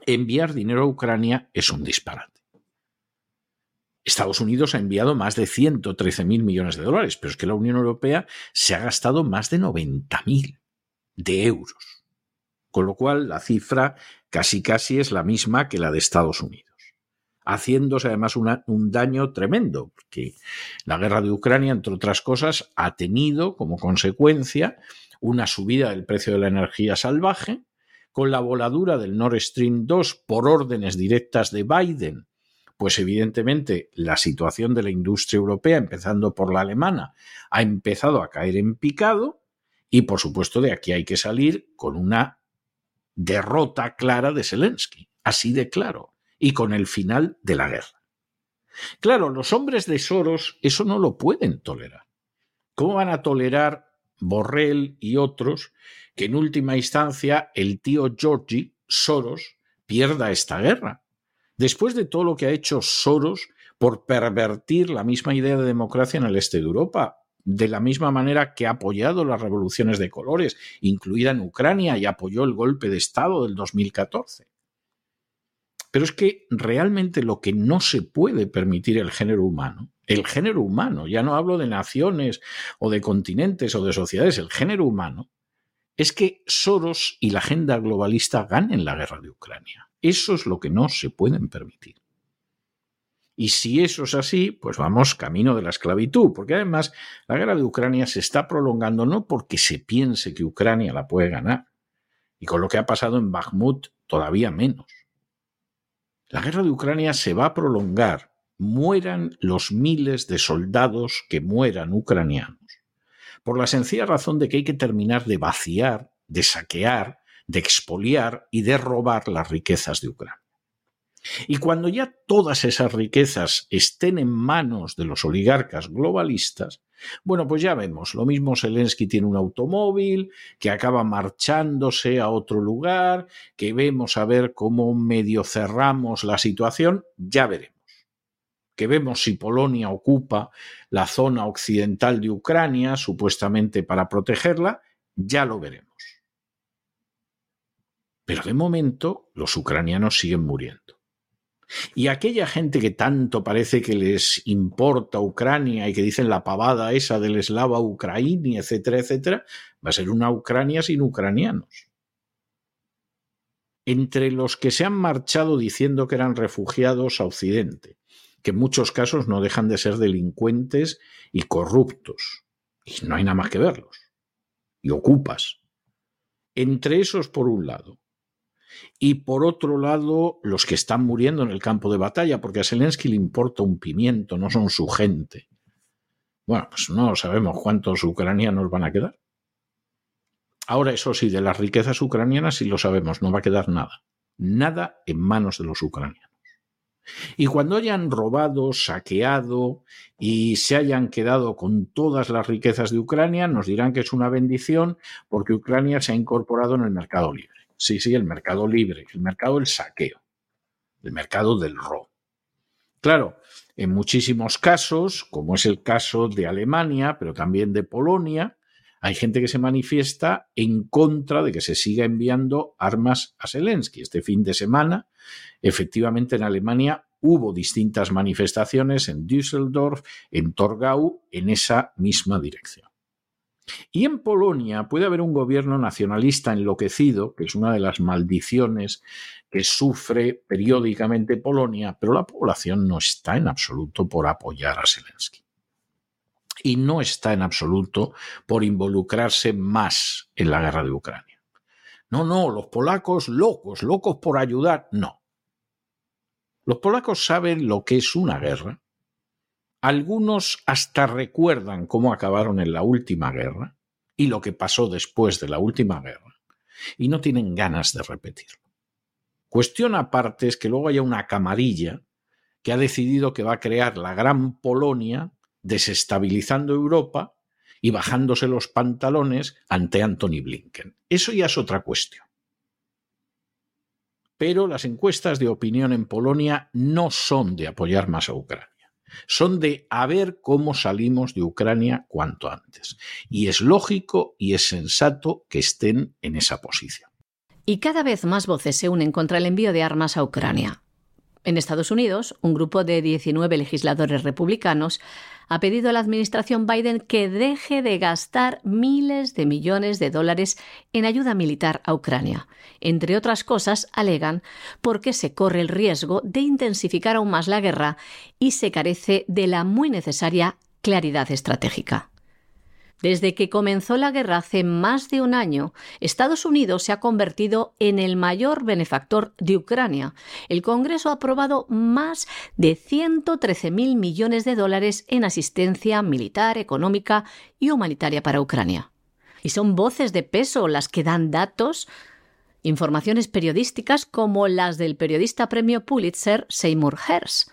enviar dinero a Ucrania es un disparate. Estados Unidos ha enviado más de 113 mil millones de dólares, pero es que la Unión Europea se ha gastado más de 90 mil de euros con lo cual la cifra casi casi es la misma que la de Estados Unidos, haciéndose además un daño tremendo, porque la guerra de Ucrania, entre otras cosas, ha tenido como consecuencia una subida del precio de la energía salvaje, con la voladura del Nord Stream 2 por órdenes directas de Biden, pues evidentemente la situación de la industria europea, empezando por la alemana, ha empezado a caer en picado y por supuesto de aquí hay que salir con una derrota clara de Zelensky, así de claro, y con el final de la guerra. Claro, los hombres de Soros eso no lo pueden tolerar. ¿Cómo van a tolerar Borrell y otros que en última instancia el tío Georgie Soros pierda esta guerra? Después de todo lo que ha hecho Soros por pervertir la misma idea de democracia en el este de Europa, de la misma manera que ha apoyado las revoluciones de colores, incluida en Ucrania, y apoyó el golpe de Estado del 2014. Pero es que realmente lo que no se puede permitir el género humano, el género humano, ya no hablo de naciones o de continentes o de sociedades, el género humano, es que Soros y la agenda globalista ganen la guerra de Ucrania. Eso es lo que no se pueden permitir. Y si eso es así, pues vamos camino de la esclavitud, porque además la guerra de Ucrania se está prolongando no porque se piense que Ucrania la puede ganar, y con lo que ha pasado en Bakhmut todavía menos. La guerra de Ucrania se va a prolongar, mueran los miles de soldados que mueran ucranianos, por la sencilla razón de que hay que terminar de vaciar, de saquear, de expoliar y de robar las riquezas de Ucrania. Y cuando ya todas esas riquezas estén en manos de los oligarcas globalistas, bueno, pues ya vemos, lo mismo Zelensky tiene un automóvil que acaba marchándose a otro lugar, que vemos a ver cómo medio cerramos la situación, ya veremos. Que vemos si Polonia ocupa la zona occidental de Ucrania, supuestamente para protegerla, ya lo veremos. Pero de momento los ucranianos siguen muriendo. Y aquella gente que tanto parece que les importa Ucrania y que dicen la pavada esa del eslava ucraini, etcétera, etcétera, va a ser una Ucrania sin ucranianos. Entre los que se han marchado diciendo que eran refugiados a Occidente, que en muchos casos no dejan de ser delincuentes y corruptos, y no hay nada más que verlos, y ocupas. Entre esos, por un lado, y por otro lado los que están muriendo en el campo de batalla, porque a Zelensky le importa un pimiento, no son su gente. Bueno, pues no sabemos cuántos ucranianos van a quedar. Ahora, eso sí, de las riquezas ucranianas sí lo sabemos, no va a quedar nada. Nada en manos de los ucranianos. Y cuando hayan robado, saqueado y se hayan quedado con todas las riquezas de Ucrania, nos dirán que es una bendición porque Ucrania se ha incorporado en el mercado libre. Sí, sí, el mercado libre, el mercado del saqueo, el mercado del robo. Claro, en muchísimos casos, como es el caso de Alemania, pero también de Polonia, hay gente que se manifiesta en contra de que se siga enviando armas a Zelensky. Este fin de semana, efectivamente, en Alemania hubo distintas manifestaciones en Düsseldorf, en Torgau, en esa misma dirección. Y en Polonia puede haber un gobierno nacionalista enloquecido, que es una de las maldiciones que sufre periódicamente Polonia, pero la población no está en absoluto por apoyar a Zelensky. Y no está en absoluto por involucrarse más en la guerra de Ucrania. No, no, los polacos locos, locos por ayudar, no. Los polacos saben lo que es una guerra Algunos hasta recuerdan cómo acabaron en la última guerra y lo que pasó después de la última guerra, y no tienen ganas de repetirlo. Cuestión aparte es que luego haya una camarilla que ha decidido que va a crear la Gran Polonia, desestabilizando Europa y bajándose los pantalones ante Anthony Blinken. Eso ya es otra cuestión. Pero las encuestas de opinión en Polonia no son de apoyar más a Ucrania son de a ver cómo salimos de Ucrania cuanto antes. Y es lógico y es sensato que estén en esa posición. Y cada vez más voces se unen contra el envío de armas a Ucrania. En Estados Unidos, un grupo de 19 legisladores republicanos ha pedido a la administración Biden que deje de gastar miles de millones de dólares en ayuda militar a Ucrania. Entre otras cosas, alegan porque se corre el riesgo de intensificar aún más la guerra y se carece de la muy necesaria claridad estratégica. Desde que comenzó la guerra hace más de un año, Estados Unidos se ha convertido en el mayor benefactor de Ucrania. El Congreso ha aprobado más de 113.000 millones de dólares en asistencia militar, económica y humanitaria para Ucrania. Y son voces de peso las que dan datos informaciones periodísticas como las del periodista premio Pulitzer Seymour Hersh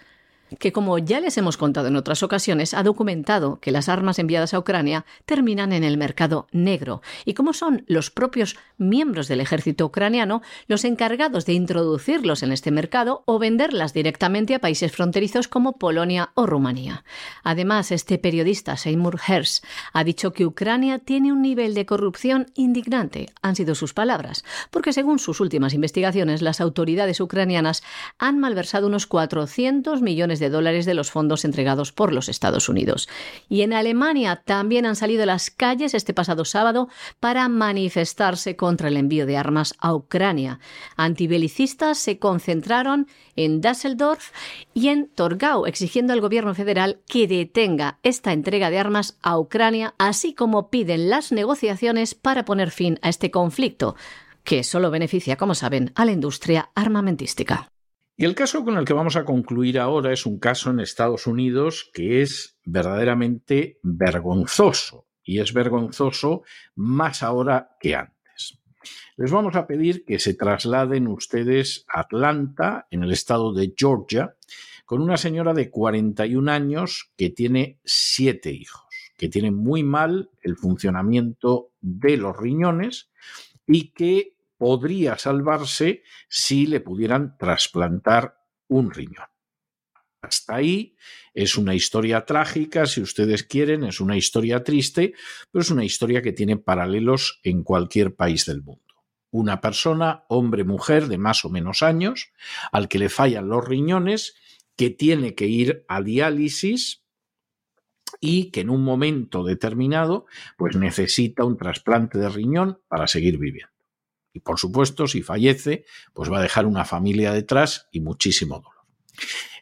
que como ya les hemos contado en otras ocasiones, ha documentado que las armas enviadas a Ucrania terminan en el mercado negro y como son los propios miembros del ejército ucraniano los encargados de introducirlos en este mercado o venderlas directamente a países fronterizos como Polonia o Rumanía. Además, este periodista Seymour Hersh ha dicho que Ucrania tiene un nivel de corrupción indignante, han sido sus palabras, porque según sus últimas investigaciones las autoridades ucranianas han malversado unos 400 de dólares de los fondos entregados por los Estados Unidos. Y en Alemania también han salido a las calles este pasado sábado para manifestarse contra el envío de armas a Ucrania. Antibelicistas se concentraron en Düsseldorf y en Torgau, exigiendo al gobierno federal que detenga esta entrega de armas a Ucrania, así como piden las negociaciones para poner fin a este conflicto, que solo beneficia, como saben, a la industria armamentística. Y el caso con el que vamos a concluir ahora es un caso en Estados Unidos que es verdaderamente vergonzoso. Y es vergonzoso más ahora que antes. Les vamos a pedir que se trasladen ustedes a Atlanta, en el estado de Georgia, con una señora de 41 años que tiene siete hijos, que tiene muy mal el funcionamiento de los riñones y que podría salvarse si le pudieran trasplantar un riñón. Hasta ahí es una historia trágica, si ustedes quieren, es una historia triste, pero es una historia que tiene paralelos en cualquier país del mundo. Una persona, hombre, mujer, de más o menos años, al que le fallan los riñones, que tiene que ir a diálisis y que en un momento determinado pues necesita un trasplante de riñón para seguir viviendo. Y por supuesto, si fallece, pues va a dejar una familia detrás y muchísimo dolor.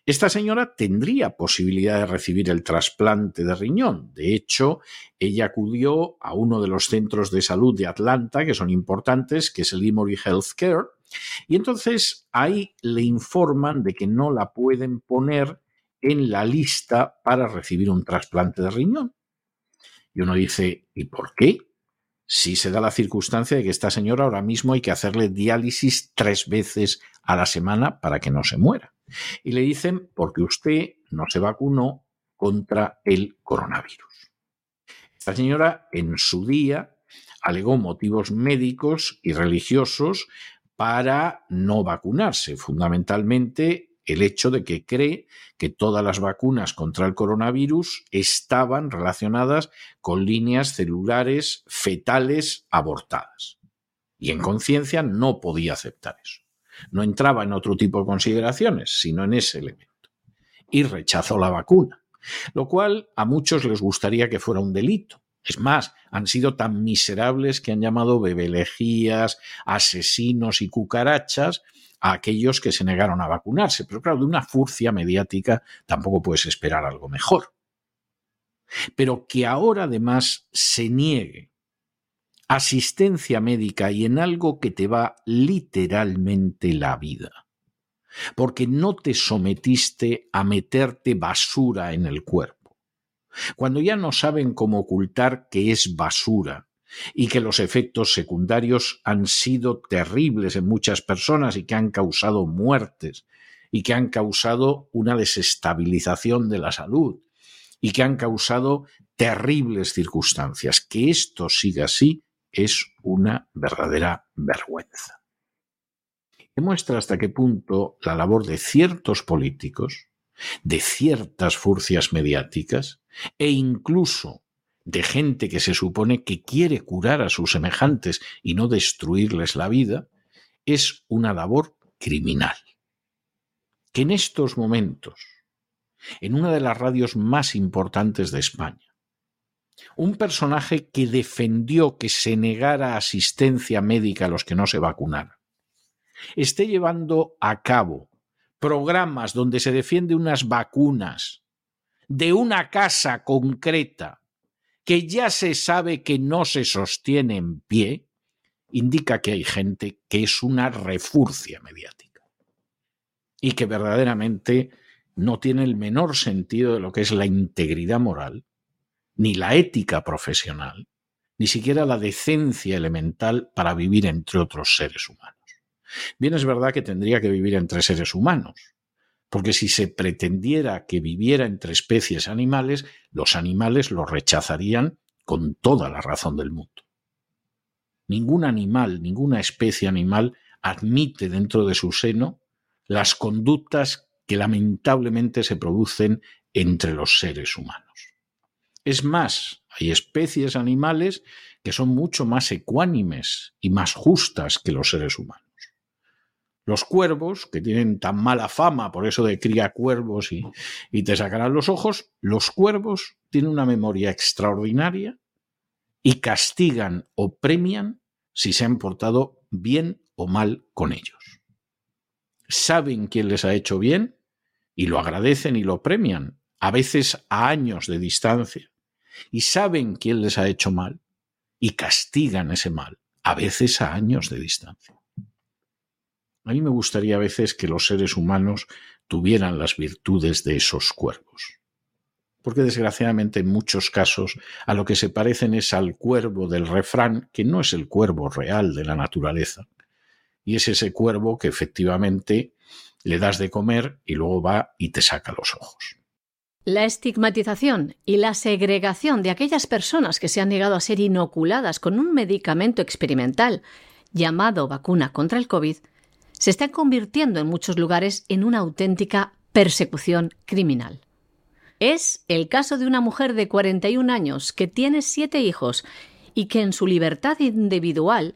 Esta señora tendría posibilidad de recibir el trasplante de riñón. De hecho, ella acudió a uno de los centros de salud de Atlanta, que son importantes, que es el Emory Healthcare, y entonces ahí le informan de que no la pueden poner en la lista para recibir un trasplante de riñón. Y uno dice, ¿y por qué? Si se da la circunstancia de que esta señora ahora mismo hay que hacerle diálisis tres veces a la semana para que no se muera. Y le dicen, porque usted no se vacunó contra el coronavirus. Esta señora en su día alegó motivos médicos y religiosos para no vacunarse, fundamentalmente el hecho de que cree que todas las vacunas contra el coronavirus estaban relacionadas con líneas celulares fetales abortadas. Y en conciencia no podía aceptar eso. No entraba en otro tipo de consideraciones, sino en ese elemento. Y rechazó la vacuna, lo cual a muchos les gustaría que fuera un delito. Es más, han sido tan miserables que han llamado bebelejías, asesinos y cucarachas a aquellos que se negaron a vacunarse. Pero claro, de una furcia mediática tampoco puedes esperar algo mejor. Pero que ahora además se niegue asistencia médica y en algo que te va literalmente la vida. Porque no te sometiste a meterte basura en el cuerpo cuando ya no saben cómo ocultar que es basura y que los efectos secundarios han sido terribles en muchas personas y que han causado muertes y que han causado una desestabilización de la salud y que han causado terribles circunstancias. Que esto siga así es una verdadera vergüenza. Demuestra hasta qué punto la labor de ciertos políticos, de ciertas furcias mediáticas e incluso de gente que se supone que quiere curar a sus semejantes y no destruirles la vida, es una labor criminal. Que en estos momentos, en una de las radios más importantes de España, un personaje que defendió que se negara asistencia médica a los que no se vacunaran, esté llevando a cabo programas donde se defiende unas vacunas de una casa concreta que ya se sabe que no se sostiene en pie, indica que hay gente que es una refurcia mediática y que verdaderamente no tiene el menor sentido de lo que es la integridad moral, ni la ética profesional, ni siquiera la decencia elemental para vivir entre otros seres humanos. Bien es verdad que tendría que vivir entre seres humanos, porque si se pretendiera que viviera entre especies animales, los animales lo rechazarían con toda la razón del mundo. Ningún animal, ninguna especie animal admite dentro de su seno las conductas que lamentablemente se producen entre los seres humanos. Es más, hay especies animales que son mucho más ecuánimes y más justas que los seres humanos. Los cuervos, que tienen tan mala fama, por eso de cría cuervos y, y te sacarán los ojos, los cuervos tienen una memoria extraordinaria y castigan o premian si se han portado bien o mal con ellos. Saben quién les ha hecho bien y lo agradecen y lo premian, a veces a años de distancia. Y saben quién les ha hecho mal y castigan ese mal, a veces a años de distancia. A mí me gustaría a veces que los seres humanos tuvieran las virtudes de esos cuervos. Porque desgraciadamente en muchos casos a lo que se parecen es al cuervo del refrán, que no es el cuervo real de la naturaleza. Y es ese cuervo que efectivamente le das de comer y luego va y te saca los ojos. La estigmatización y la segregación de aquellas personas que se han negado a ser inoculadas con un medicamento experimental llamado vacuna contra el COVID se está convirtiendo en muchos lugares en una auténtica persecución criminal. Es el caso de una mujer de 41 años que tiene siete hijos y que en su libertad individual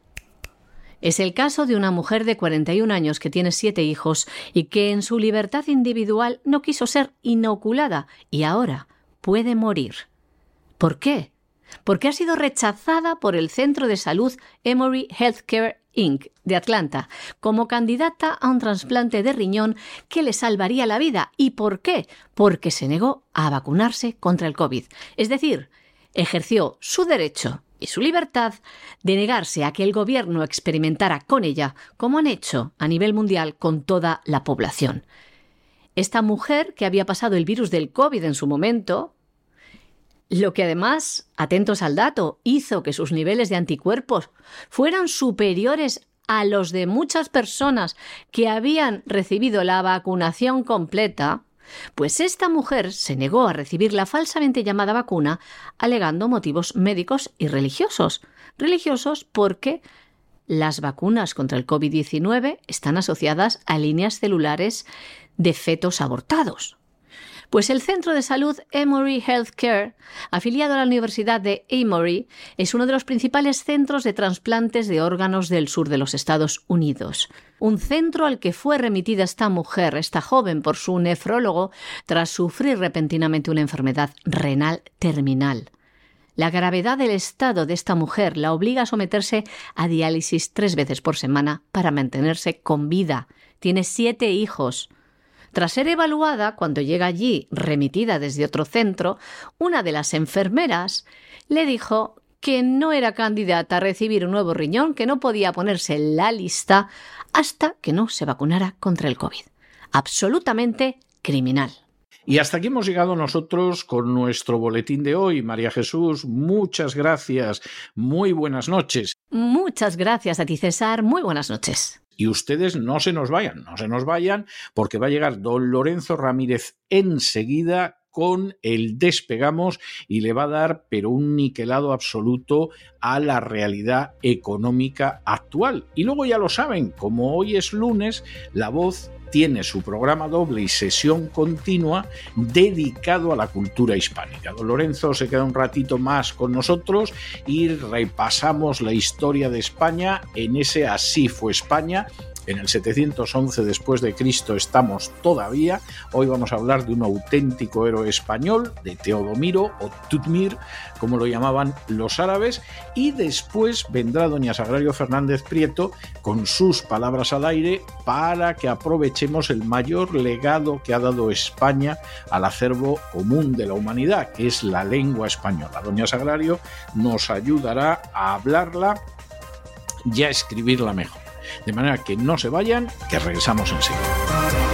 es el caso de una mujer de 41 años que tiene siete hijos y que en su libertad individual no quiso ser inoculada y ahora puede morir. ¿Por qué? Porque ha sido rechazada por el Centro de Salud Emory Healthcare Inc. de Atlanta como candidata a un trasplante de riñón que le salvaría la vida. ¿Y por qué? Porque se negó a vacunarse contra el COVID. Es decir, ejerció su derecho y su libertad de negarse a que el gobierno experimentara con ella, como han hecho a nivel mundial con toda la población. Esta mujer, que había pasado el virus del COVID en su momento, lo que además, atentos al dato, hizo que sus niveles de anticuerpos fueran superiores a los de muchas personas que habían recibido la vacunación completa, pues esta mujer se negó a recibir la falsamente llamada vacuna alegando motivos médicos y religiosos. Religiosos porque las vacunas contra el COVID-19 están asociadas a líneas celulares de fetos abortados. Pues el Centro de Salud Emory Healthcare, afiliado a la Universidad de Emory, es uno de los principales centros de trasplantes de órganos del sur de los Estados Unidos. Un centro al que fue remitida esta mujer, esta joven, por su nefrólogo, tras sufrir repentinamente una enfermedad renal terminal. La gravedad del estado de esta mujer la obliga a someterse a diálisis tres veces por semana para mantenerse con vida. Tiene siete hijos. Tras ser evaluada, cuando llega allí, remitida desde otro centro, una de las enfermeras le dijo que no era candidata a recibir un nuevo riñón, que no podía ponerse en la lista hasta que no se vacunara contra el COVID. Absolutamente criminal. Y hasta aquí hemos llegado nosotros con nuestro boletín de hoy. María Jesús, muchas gracias. Muy buenas noches. Muchas gracias a ti, César. Muy buenas noches. Y ustedes no se nos vayan, no se nos vayan, porque va a llegar don Lorenzo Ramírez enseguida con el despegamos y le va a dar pero un niquelado absoluto a la realidad económica actual. Y luego ya lo saben, como hoy es lunes, la voz tiene su programa doble y sesión continua dedicado a la cultura hispánica. Don Lorenzo se queda un ratito más con nosotros y repasamos la historia de España en ese Así fue España en el 711 después de Cristo estamos todavía. Hoy vamos a hablar de un auténtico héroe español, de Teodomiro o Tutmir, como lo llamaban los árabes, y después vendrá doña Sagrario Fernández Prieto con sus palabras al aire para que aprovechemos el mayor legado que ha dado España al acervo común de la humanidad, que es la lengua española. Doña Sagrario nos ayudará a hablarla y a escribirla mejor. De manera que no se vayan, que regresamos enseguida.